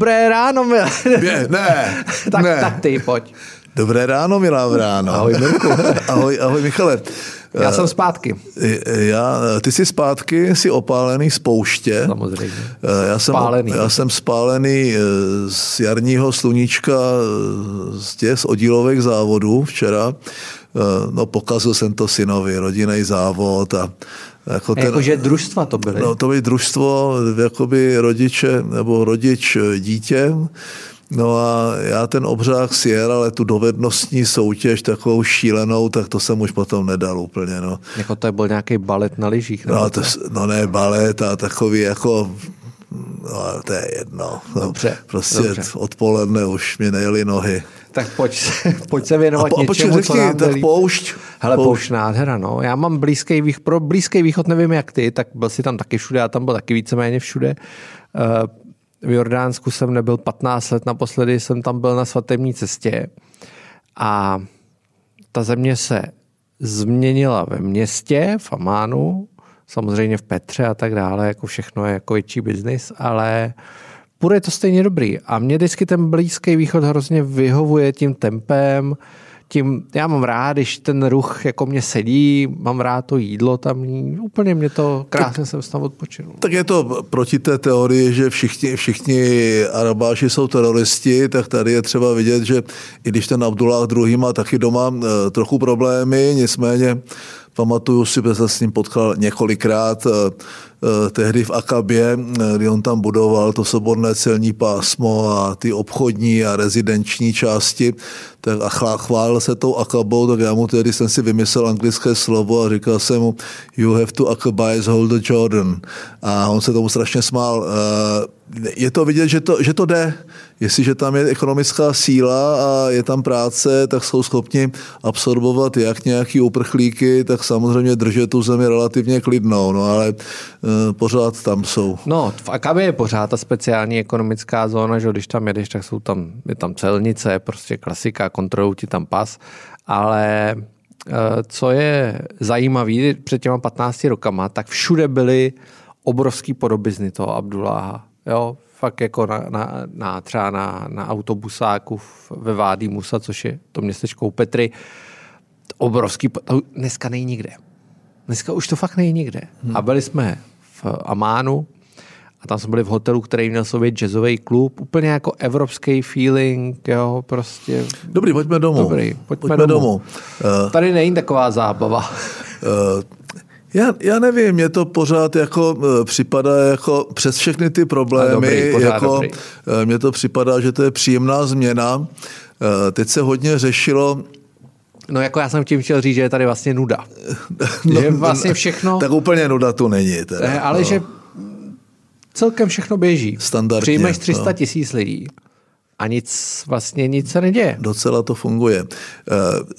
Dobré ráno, Mil. Ne, ne, tak, ne. tak ty, pojď. Dobré ráno, milá Vráno. Ahoj, Mirku. ahoj, ahoj, Michale. Já jsem zpátky. Já, ty jsi zpátky, jsi opálený z pouště. Samozřejmě. Já jsem, spálený. Já jsem spálený z jarního sluníčka z, tě, z oddílových závodů včera. No, pokazil jsem to synovi, rodinný závod a jako ten, Jakože družstva to byly? No, to bylo družstvo, jakoby rodiče nebo rodič dítě. No a já ten obřák sjel, ale tu dovednostní soutěž takovou šílenou, tak to jsem už potom nedal úplně. No. Jako to byl nějaký balet na lyžích? No, to, no ne balet a takový jako No, to je jedno. No, dobře, prostě dobře. odpoledne už mi nejeli nohy. Tak pojď se, pojď se věnovat a, něčemu, a řekni, co nám tak poušť. Hele, poušť. poušť nádhera, no. Já mám blízký východ, pro blízký východ nevím jak ty, tak byl si tam taky všude, já tam byl taky víceméně všude. Uh, v Jordánsku jsem nebyl 15 let, naposledy jsem tam byl na svatební cestě a ta země se změnila ve městě, v Amánu, samozřejmě v Petře a tak dále, jako všechno je jako větší biznis, ale bude to stejně dobrý. A mě vždycky ten Blízký východ hrozně vyhovuje tím tempem, tím, já mám rád, když ten ruch jako mě sedí, mám rád to jídlo tam, úplně mě to, krásně tak, jsem tam odpočinul. Tak je to proti té teorii, že všichni, všichni Arabáši jsou teroristi, tak tady je třeba vidět, že i když ten Abdullah II. má taky doma e, trochu problémy, nicméně pamatuju si, že jsem s ním potkal několikrát tehdy v Akabě, kdy on tam budoval to soborné celní pásmo a ty obchodní a rezidenční části, tak a chválil se tou Akabou, tak já mu tehdy jsem si vymyslel anglické slovo a říkal jsem mu you have to Akabize hold the Jordan. A on se tomu strašně smál. Je to vidět, že to, že to jde. Jestliže tam je ekonomická síla a je tam práce, tak jsou schopni absorbovat jak nějaký uprchlíky, tak samozřejmě držet tu zemi relativně klidnou. No ale pořád tam jsou. No, v Akabě je pořád ta speciální ekonomická zóna, že když tam jedeš, tak jsou tam, je tam celnice, prostě klasika, kontrolují ti tam pas, ale co je zajímavé, před těma 15 rokama, tak všude byly obrovský podobizny toho Abdulláha. Jo, fakt jako na, na, na třeba na, na autobusáku ve Vády Musa, což je to městečko u Petry. Obrovský, dneska není nikde. Dneska už to fakt není nikde. Hmm. A byli jsme v Amánu a tam jsme byli v hotelu, který měl sobě jazzový klub, úplně jako evropský feeling, jo, prostě. Dobrý, pojďme domů. Dobrý, pojďme, pojďme domů. domů. Uh, Tady není taková zábava. Uh, já, já nevím, mě to pořád jako uh, připadá jako přes všechny ty problémy, dobrý, jako dobrý. Uh, mně to připadá, že to je příjemná změna. Uh, teď se hodně řešilo No jako já jsem tím chtěl říct, že je tady vlastně nuda. no, že vlastně všechno... Tak úplně nuda tu není. Teda, ne, ale no. že celkem všechno běží. Standardně. Přijmeš 300 no. tisíc lidí a nic, vlastně nic se neděje. Docela to funguje. Eh,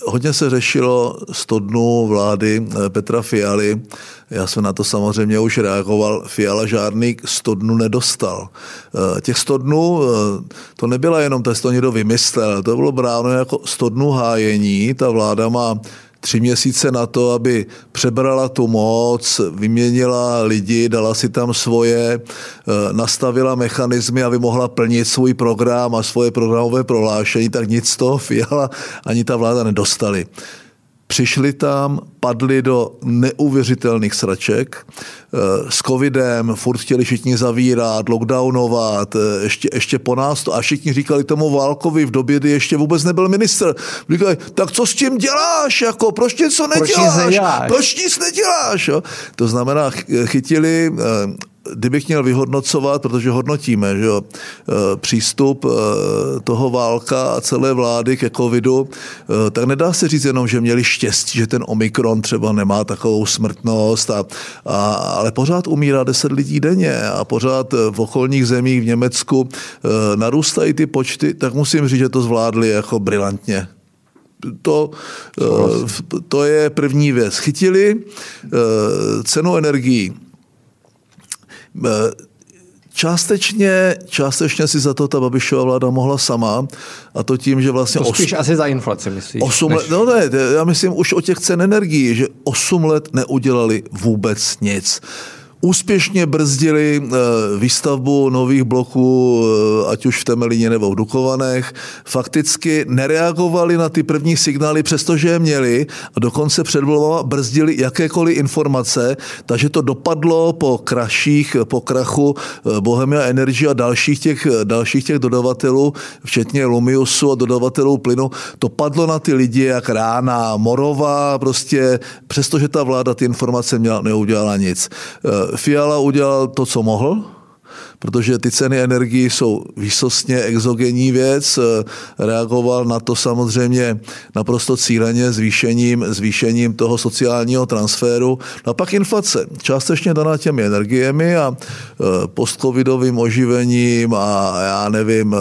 hodně se řešilo 100 dnů vlády eh, Petra Fialy. Já jsem na to samozřejmě už reagoval. Fiala žádný 100 dnů nedostal. Eh, těch 100 dnů, to nebyla jenom to, to někdo vymyslel, to bylo bráno jako 100 dnů hájení. Ta vláda má tři měsíce na to, aby přebrala tu moc, vyměnila lidi, dala si tam svoje, eh, nastavila mechanismy, aby mohla plnit svůj program a svoje programové prohlášení, tak nic z toho Fiala ani ta vláda nedostali. Přišli tam, padli do neuvěřitelných sraček. Eh, s covidem furt chtěli všichni zavírat, lockdownovat, eh, ještě, ještě po nás to. A všichni říkali tomu Válkovi v době, kdy ještě vůbec nebyl minister. Říkali, tak co s tím děláš? Jako, proč něco neděláš? Proč nic neděláš? Proč nic neděláš? Jo? To znamená, chytili eh, kdybych měl vyhodnocovat, protože hodnotíme, že jo, e, přístup e, toho válka a celé vlády ke covidu, e, tak nedá se říct jenom, že měli štěstí, že ten Omikron třeba nemá takovou smrtnost, a, a, ale pořád umírá 10 lidí denně a pořád v okolních zemích v Německu narůstají ty počty, tak musím říct, že to zvládli jako brilantně. To, to je první věc. Chytili cenu energií Částečně, částečně si za to ta Babišova vláda mohla sama a to tím, že vlastně... To spíš os... asi za inflaci, myslíš? 8 než... let, no ne, já myslím už o těch cen energií, že 8 let neudělali vůbec nic. Úspěšně brzdili výstavbu nových bloků, ať už v Temelíně nebo v Dukovanech. Fakticky nereagovali na ty první signály, přestože je měli a dokonce před brzdili jakékoliv informace, takže to dopadlo po kraších, po krachu Bohemia Energy a dalších těch, dalších těch dodavatelů, včetně Lumiusu a dodavatelů plynu, to padlo na ty lidi jak rána morová, prostě přestože ta vláda ty informace měla, neudělala nic. Fiala udělal to, co mohl, protože ty ceny energií jsou výsostně exogenní věc. Reagoval na to samozřejmě naprosto cíleně zvýšením, zvýšením toho sociálního transferu. No a pak inflace, částečně daná těmi energiemi a e, postcovidovým oživením a já nevím,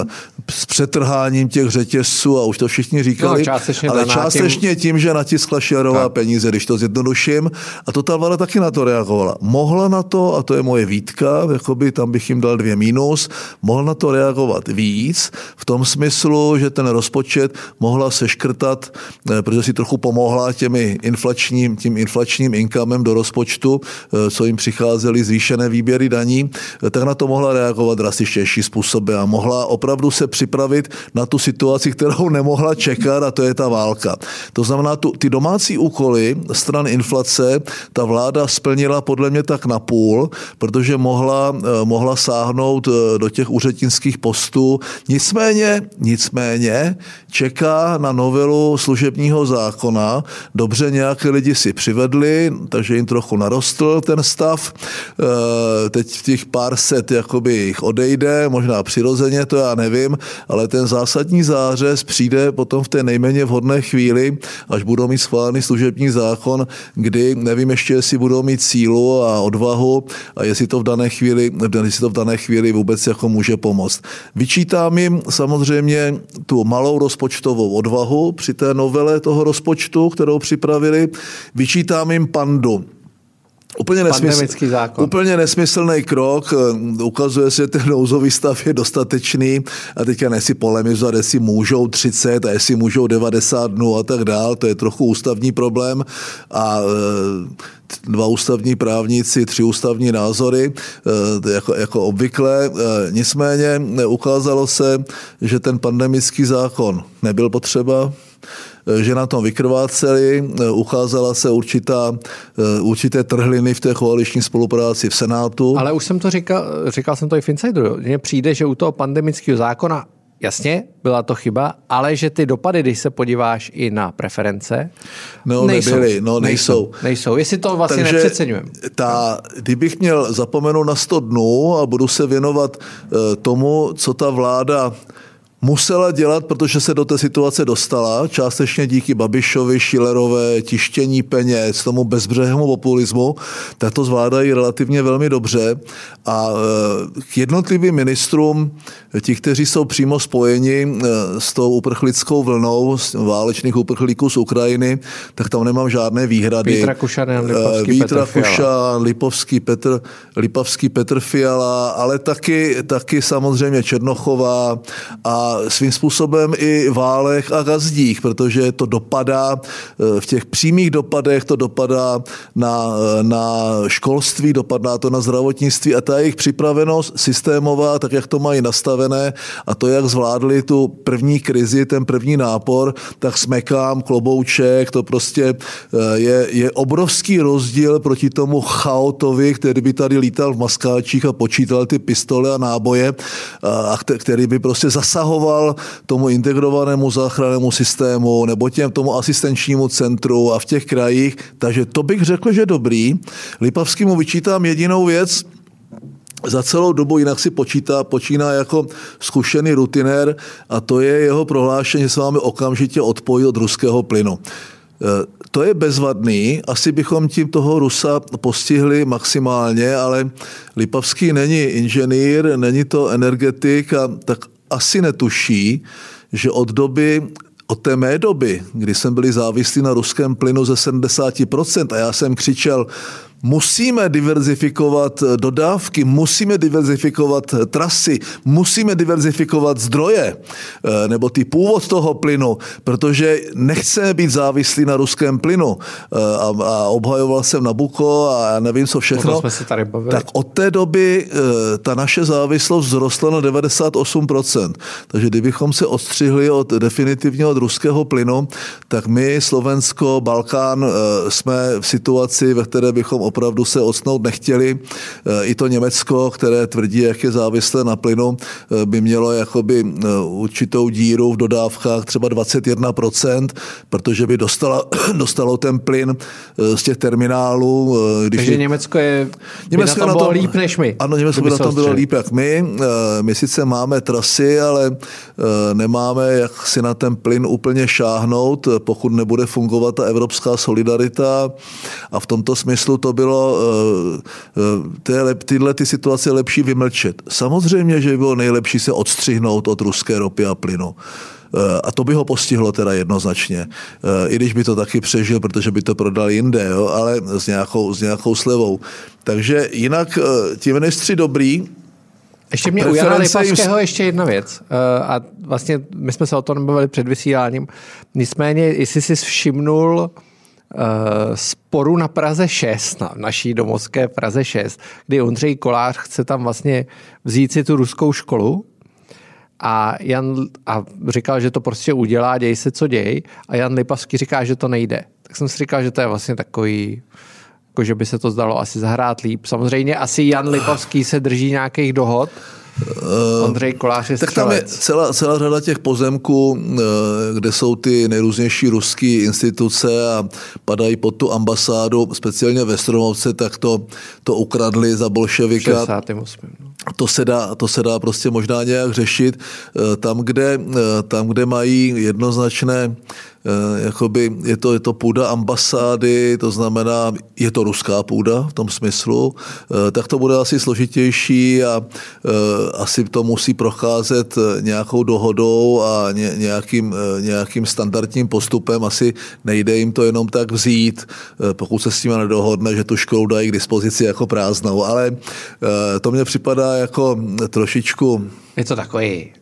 s přetrháním těch řetězců a už to všichni říkali, no, částečně ale částečně tím, tím, že natiskla Šilerová peníze, když to zjednoduším. A to ta vláda taky na to reagovala. Mohla na to, a to je moje výtka, jakoby tam bych jim dal dvě mínus, mohl na to reagovat víc, v tom smyslu, že ten rozpočet mohla seškrtat, eh, protože si trochu pomohla těmi inflačním, tím inflačním inkamem do rozpočtu, eh, co jim přicházely zvýšené výběry daní, eh, tak na to mohla reagovat drastičtější způsoby a mohla opravdu se připravit na tu situaci, kterou nemohla čekat a to je ta válka. To znamená, tu, ty domácí úkoly stran inflace ta vláda splnila podle mě tak na půl, protože mohla, mohla sáhnout do těch úřednických postů. Nicméně, nicméně čeká na novelu služebního zákona. Dobře nějaké lidi si přivedli, takže jim trochu narostl ten stav. Teď v těch pár set jakoby jich odejde, možná přirozeně, to já nevím, ale ten zásadní zářez přijde potom v té nejméně vhodné chvíli, až budou mít schválený služební zákon, kdy nevím ještě, jestli budou mít sílu a odvahu a jestli to v dané chvíli, jestli to v dané chvíli vůbec jako může pomoct. Vyčítám jim samozřejmě tu malou rozpočtovou odvahu při té novele toho rozpočtu, kterou připravili. Vyčítám jim pandu Úplně, nesmysl, zákon. úplně nesmyslný krok. Ukazuje se, že ten nouzový stav je dostatečný a teďka nesi polemizovat, jestli můžou 30 a jestli můžou 90 dnů a tak dál. To je trochu ústavní problém a e, dva ústavní právníci, tři ústavní názory, e, jako, jako obvykle. Nicméně ukázalo se, že ten pandemický zákon nebyl potřeba, Eh, že na tom vykrváceli, eh, ucházela se určitá, eh, určité trhliny v té koaliční spolupráci v Senátu. Ale už jsem to říkal, říkal jsem to i v Insideru, mně přijde, že u toho pandemického zákona Jasně, byla to chyba, ale že ty dopady, když se podíváš i na preference, no, nejsou, nebyly, no, nejsou. nejsou. Nejsou, jestli to vlastně Takže nepřeceňujeme. Ta, kdybych měl zapomenout na 100 dnů a budu se věnovat uh, tomu, co ta vláda musela dělat, protože se do té situace dostala, částečně díky Babišovi, Šilerové, tištění peněz, tomu bezbřehému populismu, tak to zvládají relativně velmi dobře. A e, k jednotlivým ministrům, ti, kteří jsou přímo spojeni e, s tou uprchlickou vlnou válečných uprchlíků z Ukrajiny, tak tam nemám žádné výhrady. Vítra Kušan, Lipovský, Vítra Petr Kušan, Lipovský, Petr, Lipavský Petr Fiala, ale taky, taky samozřejmě Černochová a svým způsobem i Válech a Gazdích, protože to dopadá, eh, v těch přímých dopadech to dopadá na, eh, na školství, dopadá to na zdravotnictví a ta jejich připravenost systémová, tak jak to mají nastavené a to, jak zvládli tu první krizi, ten první nápor, tak smekám, klobouček, to prostě eh, je, je obrovský rozdíl proti tomu chaotovi, který by tady lítal v maskáčích a počítal ty pistole a náboje, a který by prostě zasahoval zasahoval tomu integrovanému záchrannému systému nebo těm tomu asistenčnímu centru a v těch krajích. Takže to bych řekl, že dobrý. Lipavskému vyčítám jedinou věc, za celou dobu jinak si počítá, počíná jako zkušený rutinér a to je jeho prohlášení, že se máme okamžitě odpojit od ruského plynu. E, to je bezvadný, asi bychom tím toho Rusa postihli maximálně, ale Lipavský není inženýr, není to energetik a tak asi netuší, že od doby od té mé doby, kdy jsem byli závislí na ruském plynu ze 70% a já jsem křičel, musíme diverzifikovat dodávky, musíme diverzifikovat trasy, musíme diverzifikovat zdroje eh, nebo ty původ toho plynu, protože nechceme být závislí na ruském plynu. Eh, a, a obhajoval jsem Nabuko a já nevím, co všechno. jsme se tady bavili. Tak od té doby eh, ta naše závislost vzrostla na 98%. Takže kdybychom se odstřihli od definitivně od ruského plynu, tak my, Slovensko, Balkán, jsme v situaci, ve které bychom opravdu se odsnout nechtěli. E, I to Německo, které tvrdí, jak je závislé na plynu, e, by mělo jakoby e, určitou díru v dodávkách třeba 21%, protože by dostala, dostalo ten plyn z těch terminálů. Když Takže Německo je Německo by na tom, na tom líp než my. Ano, Německo by na tom bylo líp jak my. My sice máme trasy, ale nemáme jak si na ten plyn úplně šáhnout, pokud nebude fungovat ta evropská solidarita. A v tomto smyslu to bylo Eh, eh, tyhle ty situace lepší vymlčet. Samozřejmě, že by bylo nejlepší se odstřihnout od ruské ropy a plynu. Eh, a to by ho postihlo teda jednoznačně. I když by to taky přežil, protože by to prodal jinde, jo, ale s nějakou, s nějakou slevou. Takže jinak ti ministři dobrý, ještě mě u Jana Lipavského ještě jedna věc. A vlastně my jsme se o tom bavili před vysíláním. Nicméně, jestli jsi všimnul, sporu na Praze 6, na naší domovské Praze 6, kdy Ondřej Kolář chce tam vlastně vzít si tu ruskou školu a Jan a říkal, že to prostě udělá, děj se, co děj a Jan Lipavský říká, že to nejde. Tak jsem si říkal, že to je vlastně takový jako že by se to zdalo asi zahrát líp. Samozřejmě asi Jan Lipavský se drží nějakých dohod, Uh, Ondřej Kolář je Tak tam je celá, celá řada těch pozemků, uh, kde jsou ty nejrůznější ruské instituce a padají pod tu ambasádu, speciálně ve Stromovce, tak to, to ukradli za bolševika. 68. No. To se, dá, to se dá prostě možná nějak řešit. Uh, tam, kde, tam, kde mají jednoznačné Eh, jakoby je to, je to půda ambasády, to znamená, je to ruská půda v tom smyslu, eh, tak to bude asi složitější a eh, asi to musí procházet nějakou dohodou a nějakým, nějakým standardním postupem. Asi nejde jim to jenom tak vzít, pokud se s tím nedohodne, že tu školu dají k dispozici jako prázdnou. Ale to mně připadá jako trošičku... Je to takový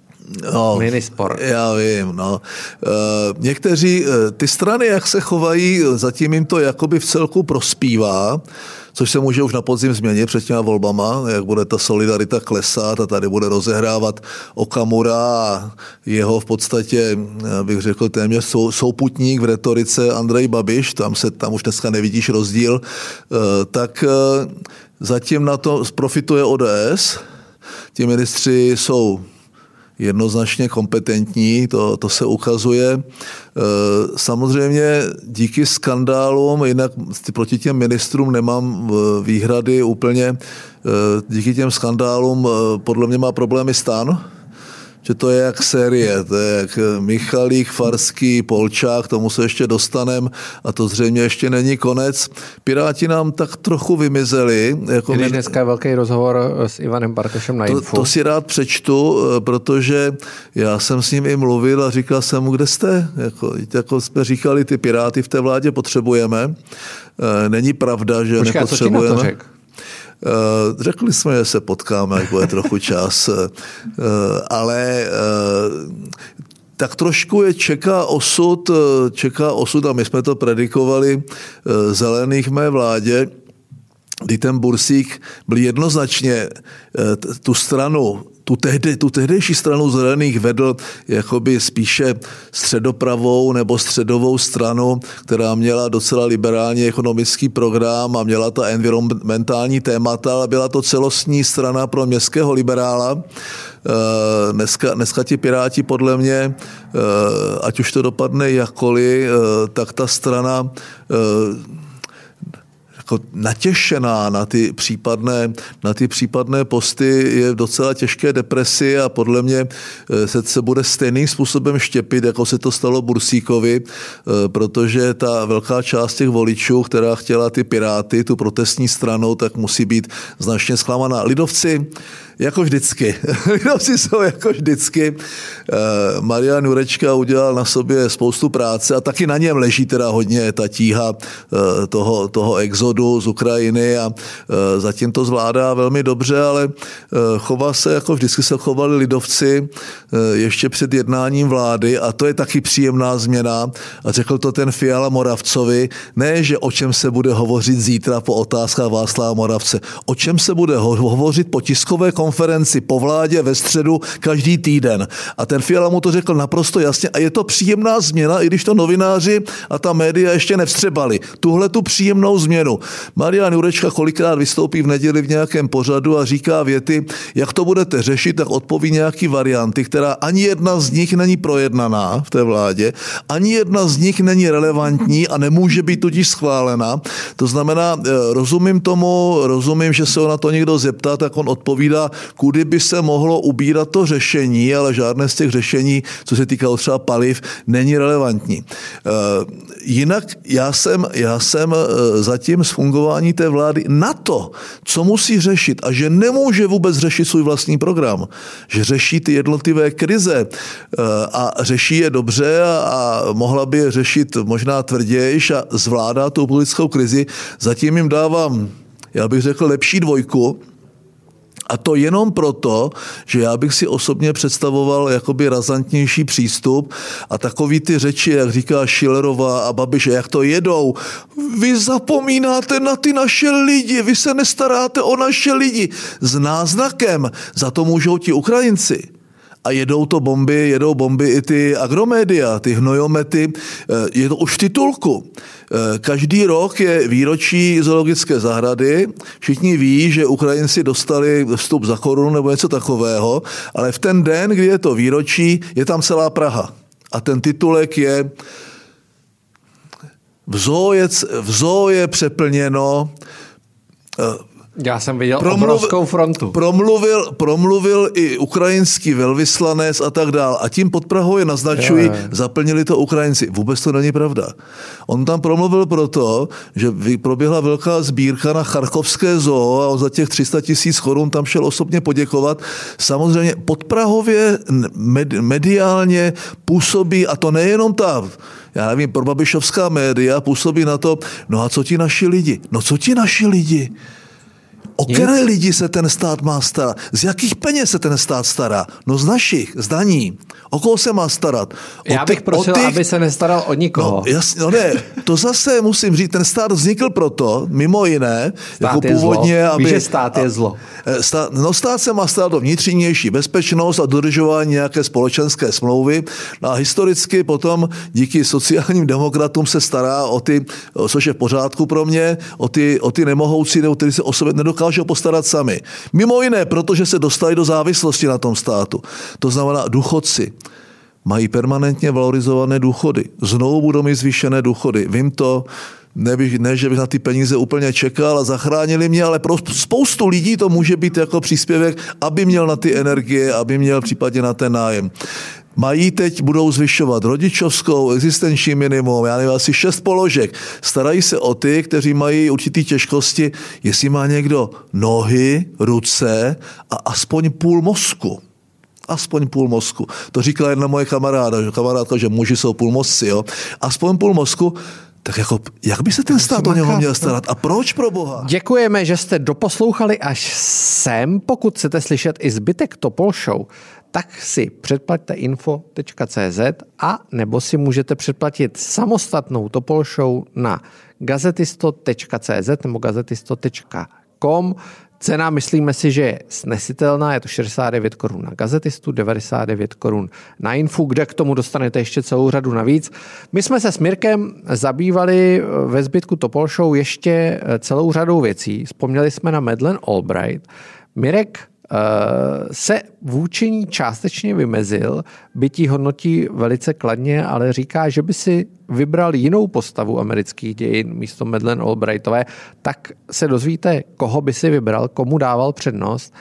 No, Minispor. Já vím, no. E, někteří, e, ty strany, jak se chovají, zatím jim to jakoby v celku prospívá, což se může už na podzim změnit před těma volbama, jak bude ta solidarita klesat a tady bude rozehrávat Okamura a jeho v podstatě, bych řekl, téměř sou, souputník v retorice Andrej Babiš, tam se tam už dneska nevidíš rozdíl, e, tak zatím na to profituje ODS, ti ministři jsou jednoznačně kompetentní, to, to se ukazuje. E, samozřejmě díky skandálům, jinak proti těm ministrům nemám e, výhrady úplně, e, díky těm skandálům podle mě má problémy stan, že to je jak série, to je jak Michalík, Farský, Polčák, tomu se ještě dostanem a to zřejmě ještě není konec. Piráti nám tak trochu vymizeli. Jako Když dneska je velký rozhovor s Ivanem Bartošem na to, to si rád přečtu, protože já jsem s ním i mluvil a říkal jsem mu, kde jste? Jako, jako jsme říkali, ty Piráty v té vládě potřebujeme. Není pravda, že Počkej, nepotřebujeme. Co ti na to řek? Eh, řekli jsme, že se potkáme, jak bude trochu čas, eh, ale eh, tak trošku je čeká osud, čeká osud a my jsme to predikovali zelených mé vládě, kdy ten Bursík byl jednoznačně tu stranu tu, tehdy, tu tehdejší stranu zelených vedl jakoby spíše středopravou nebo středovou stranu, která měla docela liberální ekonomický program a měla ta environmentální témata, ale byla to celostní strana pro městského liberála. Eh, dneska, dneska ti Piráti podle mě, eh, ať už to dopadne jakkoliv, eh, tak ta strana jako natěšená na ty případné, na ty případné posty je v docela těžké depresi a podle mě eh, se, se bude stejným způsobem štěpit, jako se to stalo Bursíkovi, eh, protože ta velká část těch voličů, která chtěla ty Piráty, tu protestní stranou, tak musí být značně zklamaná. Lidovci jako vždycky. Lidovci jsou jako vždycky. Eh, Marian Jurečka udělal na sobě spoustu práce a taky na něm leží teda hodně ta tíha toho, toho exodu odchodu z Ukrajiny a zatím to zvládá velmi dobře, ale chová se, jako vždycky se chovali lidovci ještě před jednáním vlády a to je taky příjemná změna. A řekl to ten Fiala Moravcovi, ne, že o čem se bude hovořit zítra po otázkách Václava Moravce, o čem se bude hovořit po tiskové konferenci po vládě ve středu každý týden. A ten Fiala mu to řekl naprosto jasně a je to příjemná změna, i když to novináři a ta média ještě nevstřebali. Tuhle tu příjemnou změnu. Marian Jurečka kolikrát vystoupí v neděli v nějakém pořadu a říká věty, jak to budete řešit, tak odpoví nějaký varianty, která ani jedna z nich není projednaná v té vládě, ani jedna z nich není relevantní a nemůže být tudíž schválena. To znamená, eh, rozumím tomu, rozumím, že se ho na to někdo zeptá, tak on odpovídá, kudy by se mohlo ubírat to řešení, ale žádné z těch řešení, co se týká třeba paliv, není relevantní. Eh, jinak já jsem, já jsem eh, zatím z fungování té vlády na to, co musí řešit a že nemůže vůbec řešit svůj vlastní program, že řeší ty jednotlivé krize a řeší je dobře a mohla by je řešit možná tvrdějš a zvládá tu politickou krizi, zatím jim dávám, já bych řekl, lepší dvojku, a to jenom proto, že já bych si osobně představoval jakoby razantnější přístup a takový ty řeči, jak říká Schillerová a Babiše, jak to jedou. Vy zapomínáte na ty naše lidi, vy se nestaráte o naše lidi. S náznakem za to můžou ti Ukrajinci a jedou to bomby, jedou bomby i ty agromédia, ty hnojomety, eh, je to už titulku. Eh, každý rok je výročí zoologické zahrady. Všichni ví, že Ukrajinci dostali vstup za korunu nebo něco takového, ale v ten den, kdy je to výročí, je tam celá Praha. A ten titulek je v zoo je, v zoo je přeplněno eh, já jsem viděl promluvil, obrovskou frontu. Promluvil, promluvil i ukrajinský velvyslanec a tak dál. A tím pod Prahou je naznačují, je, je. zaplnili to Ukrajinci. Vůbec to není pravda. On tam promluvil proto, že proběhla velká sbírka na Charkovské zoo a on za těch 300 tisíc korun tam šel osobně poděkovat. Samozřejmě pod Prahově mediálně působí, a to nejenom ta já nevím, probabišovská média působí na to, no a co ti naši lidi? No co ti naši lidi? O které lidi se ten stát má starat? Z jakých peněz se ten stát stará? No z našich, z daní. O koho se má starat? O Já bych prosil, těch... aby se nestaral o nikoho. No, jasně, no ne, to zase musím říct, ten stát vznikl proto, mimo jiné, stát jako původně, zlo. aby... Víš, že stát je zlo. Eh, stát, no stát se má starat o vnitřnější bezpečnost a dodržování nějaké společenské smlouvy. No a historicky potom díky sociálním demokratům se stará o ty, což je v pořádku pro mě, o ty, o ty nemohoucí, nebo kteří se o sebe nedokážou postarat sami. Mimo jiné, protože se dostali do závislosti na tom státu. To znamená důchodci, mají permanentně valorizované důchody. Znovu budou mít zvýšené důchody. Vím to, ne, ne, že bych na ty peníze úplně čekal a zachránili mě, ale pro spoustu lidí to může být jako příspěvek, aby měl na ty energie, aby měl případně na ten nájem. Mají teď, budou zvyšovat rodičovskou, existenční minimum, já nevím, asi šest položek. Starají se o ty, kteří mají určitý těžkosti, jestli má někdo nohy, ruce a aspoň půl mozku aspoň půl mozku. To říkala jedna moje kamaráda, že kamarádka, že muži jsou půl mozci, jo. Aspoň půl mozku, tak jako, jak by se ten stát o něho měl starat? A proč pro boha? Děkujeme, že jste doposlouchali až sem. Pokud chcete slyšet i zbytek Topol Show, tak si předplaťte info.cz a nebo si můžete předplatit samostatnou Topol Show na gazetisto.cz nebo gazetisto.com Cena, myslíme si, že je snesitelná, je to 69 korun na gazetistu, 99 korun na Infu, kde k tomu dostanete ještě celou řadu navíc. My jsme se s Mirkem zabývali ve zbytku Topol Show ještě eh, celou řadou věcí. Vzpomněli jsme na Madeleine Albright. Mirek Eh, se vůči ní částečně vymezil, bytí hodnotí velice kladně, ale říká, že by si vybral jinou postavu amerických dějin místo Madeleine Albrightové, tak se dozvíte, koho by si vybral, komu dával přednost.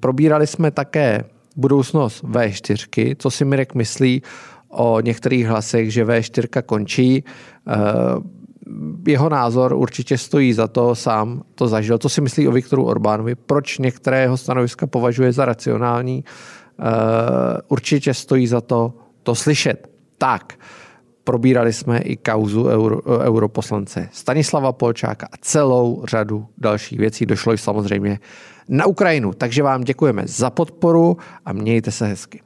Probírali jsme také budoucnost V4, co si Mirek myslí o některých hlasech, že V4 končí. Eh, jeho názor určitě stojí za to, sám to zažil. Co si myslí o Viktoru Orbánovi? Proč některé jeho stanoviska považuje za racionální? Uh, určitě stojí za to to slyšet. Tak, probírali jsme i kauzu euro, europoslance Stanislava Polčáka a celou řadu dalších věcí. Došlo i samozřejmě na Ukrajinu. Takže vám děkujeme za podporu a mějte se hezky.